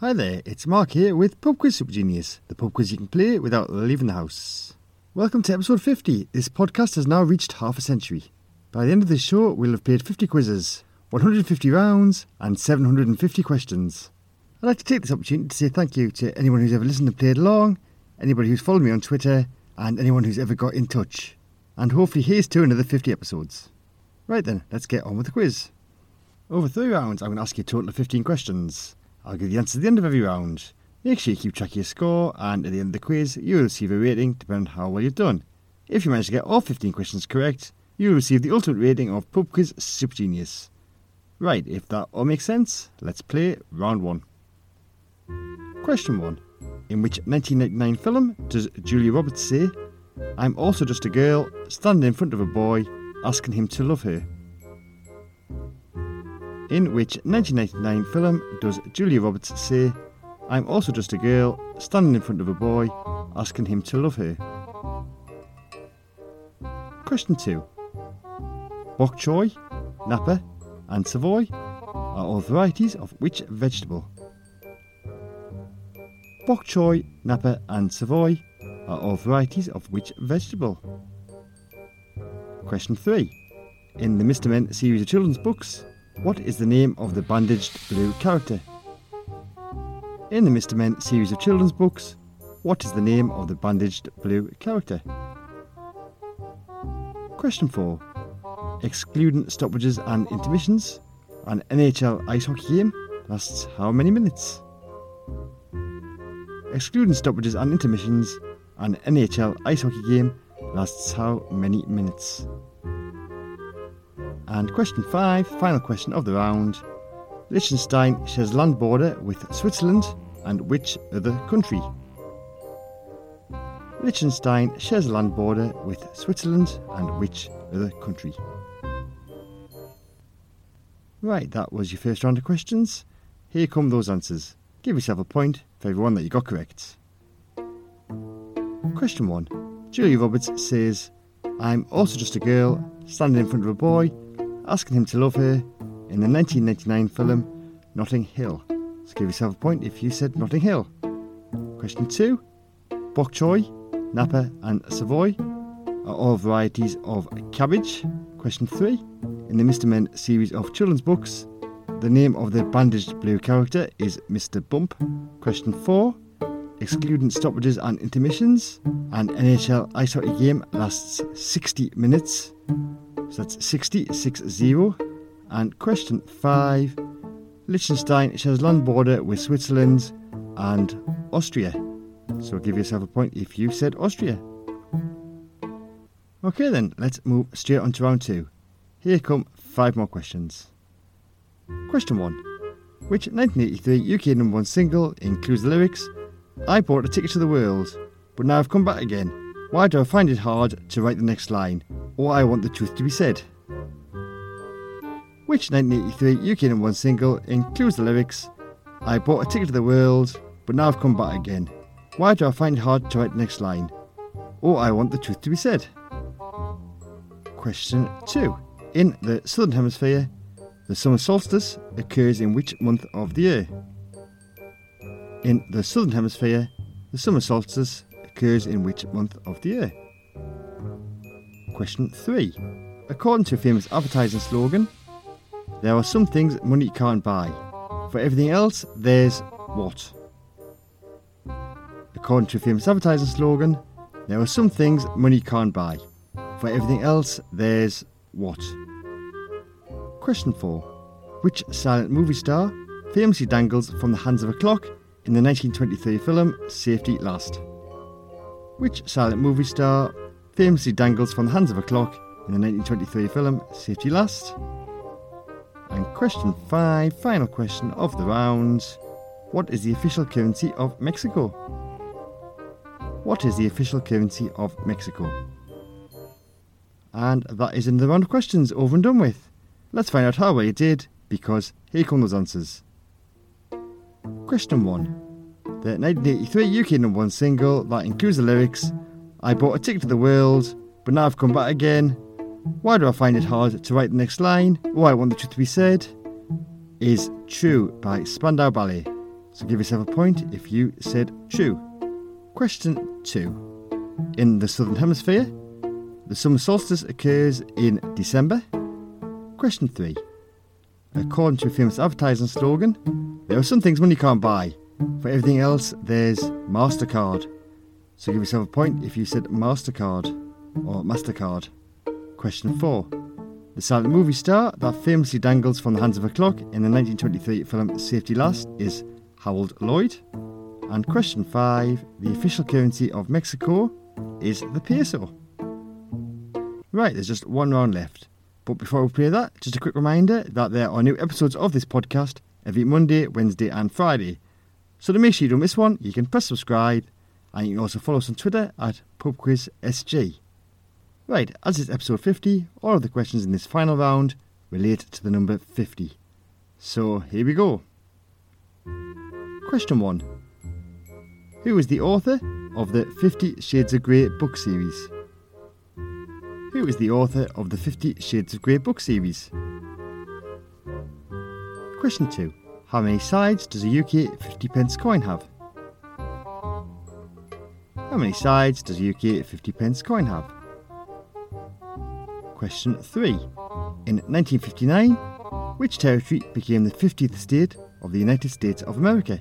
Hi there, it's Mark here with Pub Quiz Super Genius, the pub quiz you can play without leaving the house. Welcome to episode 50. This podcast has now reached half a century. By the end of this show, we'll have played 50 quizzes, 150 rounds, and 750 questions. I'd like to take this opportunity to say thank you to anyone who's ever listened and played along, anybody who's followed me on Twitter, and anyone who's ever got in touch. And hopefully here's to another 50 episodes. Right then, let's get on with the quiz. Over three rounds, I'm going to ask you a total of 15 questions. I'll give you the answer at the end of every round. Make sure you keep track of your score, and at the end of the quiz, you will receive a rating depending on how well you've done. If you manage to get all 15 questions correct, you will receive the ultimate rating of Pub Quiz Super Genius. Right, if that all makes sense, let's play round one. Question one. In which 1999 film does Julia Roberts say, I'm also just a girl standing in front of a boy asking him to love her? In which 1999 film does Julia Roberts say, I'm also just a girl standing in front of a boy asking him to love her? Question 2. Bok choy, napa, and savoy are all varieties of which vegetable? Bok choy, napa, and savoy are all varieties of which vegetable? Question 3. In the Mr. Men series of children's books, what is the name of the bandaged blue character? In the Mr. Men series of children's books, what is the name of the bandaged blue character? Question 4. Excluding stoppages and intermissions, an NHL ice hockey game lasts how many minutes? Excluding stoppages and intermissions, an NHL ice hockey game lasts how many minutes? And question five, final question of the round. Liechtenstein shares land border with Switzerland and which other country? Liechtenstein shares a land border with Switzerland and which other country? Right, that was your first round of questions. Here come those answers. Give yourself a point for every one that you got correct. Question 1. Julia Roberts says, I'm also just a girl standing in front of a boy asking him to love her in the 1999 film Notting Hill. So give yourself a point if you said Notting Hill. Question 2. Bok choy, napa, and savoy are all varieties of cabbage. Question 3. In the Mr. Men series of children's books, the name of the bandaged blue character is Mr. Bump. Question 4. Excluding stoppages and intermissions, an NHL ice hockey game lasts 60 minutes. So that's 60, 6 0. And question 5 Liechtenstein shares land border with Switzerland and Austria. So give yourself a point if you said Austria. Okay then, let's move straight on to round 2. Here come 5 more questions. Question 1. Which 1983 UK number 1 single includes the lyrics I bought a ticket to the world, but now I've come back again. Why do I find it hard to write the next line? Or I want the truth to be said? Which 1983 UK number 1 single includes the lyrics I bought a ticket to the world, but now I've come back again. Why do I find it hard to write the next line? Or I want the truth to be said? Question 2. In the Southern Hemisphere, the summer solstice occurs in which month of the year? In the Southern Hemisphere, the summer solstice occurs in which month of the year? Question 3. According to a famous advertising slogan, there are some things money can't buy. For everything else, there's what? According to a famous advertising slogan, there are some things money can't buy. For everything else, there's what? Question 4. Which silent movie star famously dangles from the hands of a clock in the 1923 film Safety Last? Which silent movie star famously dangles from the hands of a clock in the 1923 film Safety Last? And question 5, final question of the round. What is the official currency of Mexico? What is the official currency of Mexico? And that is in the round of questions over and done with. Let's find out how well you did, because here come those answers. Question 1. The 1983 UK number 1 single that includes the lyrics I bought a ticket to the world, but now I've come back again. Why do I find it hard to write the next line? Oh, I want the truth to be said. Is True by Spandau Ballet. So give yourself a point if you said true. Question 2. In the Southern Hemisphere, the summer solstice occurs in December. Question 3. According to a famous advertising slogan, there are some things money can't buy. For everything else, there's MasterCard. So give yourself a point if you said MasterCard or MasterCard. Question 4. The silent movie star that famously dangles from the hands of a clock in the 1923 film Safety Last is Harold Lloyd. And question 5. The official currency of Mexico is the peso. Right, there's just one round left. But before we play that, just a quick reminder that there are new episodes of this podcast every Monday, Wednesday, and Friday. So to make sure you don't miss one, you can press subscribe and you can also follow us on Twitter at PubQuizSG. Right, as it's episode 50, all of the questions in this final round relate to the number 50. So here we go. Question 1 Who is the author of the Fifty Shades of Grey book series? Who is the author of the Fifty Shades of Grey book series? Question 2 How many sides does a UK 50 pence coin have? How many sides does a UK 50 pence coin have? Question 3. In 1959, which territory became the 50th state of the United States of America?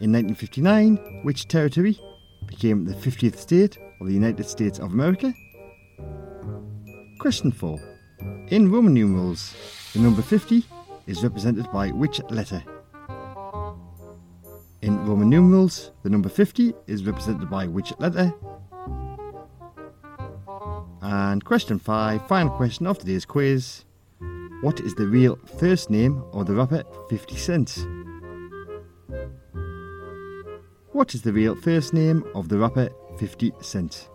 In 1959, which territory became the 50th state of the United States of America? Question 4. In Roman numerals, the number 50 is represented by which letter? In Roman numerals, the number 50 is represented by which letter? And question 5, final question of today's quiz. What is the real first name of the rapper 50 Cent? What is the real first name of the rapper 50 Cent?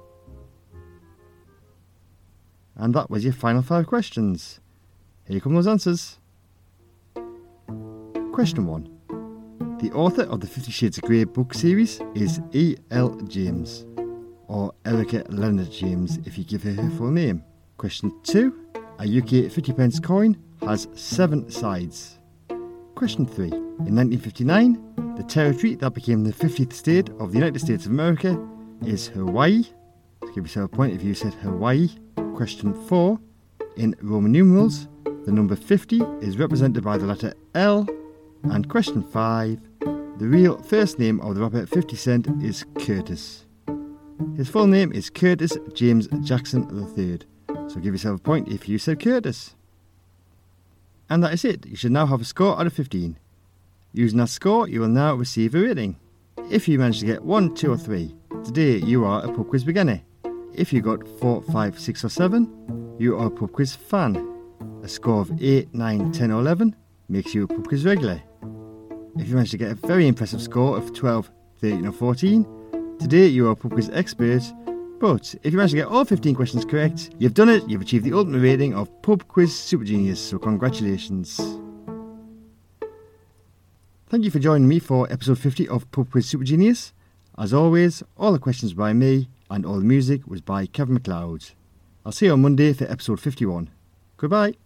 And that was your final five questions. Here come those answers. Question 1. The author of the Fifty Shades of Grey book series is E. L. James or Erica Leonard James if you give her her full name. Question 2. A UK 50 pence coin has seven sides. Question 3. In 1959, the territory that became the 50th state of the United States of America is Hawaii. To Give yourself a point if you said Hawaii. Question 4. In Roman numerals, the number 50 is represented by the letter L. And question 5. The real first name of the rapper 50 Cent is Curtis. His full name is Curtis James Jackson III, so give yourself a point if you said Curtis. And that is it, you should now have a score out of 15. Using that score, you will now receive a rating. If you manage to get 1, 2 or 3, today you are a pub quiz beginner. If you got 4, 5, 6 or 7, you are a pub quiz fan. A score of 8, 9, 10 or 11 makes you a pub quiz regular. If you manage to get a very impressive score of 12, 13 or 14, Today you are a pub quiz expert, but if you manage to get all 15 questions correct, you've done it, you've achieved the ultimate rating of Pub Quiz Super Genius, so congratulations. Thank you for joining me for episode 50 of Pub Quiz Super Genius. As always, all the questions by me and all the music was by Kevin MacLeod. I'll see you on Monday for episode 51. Goodbye.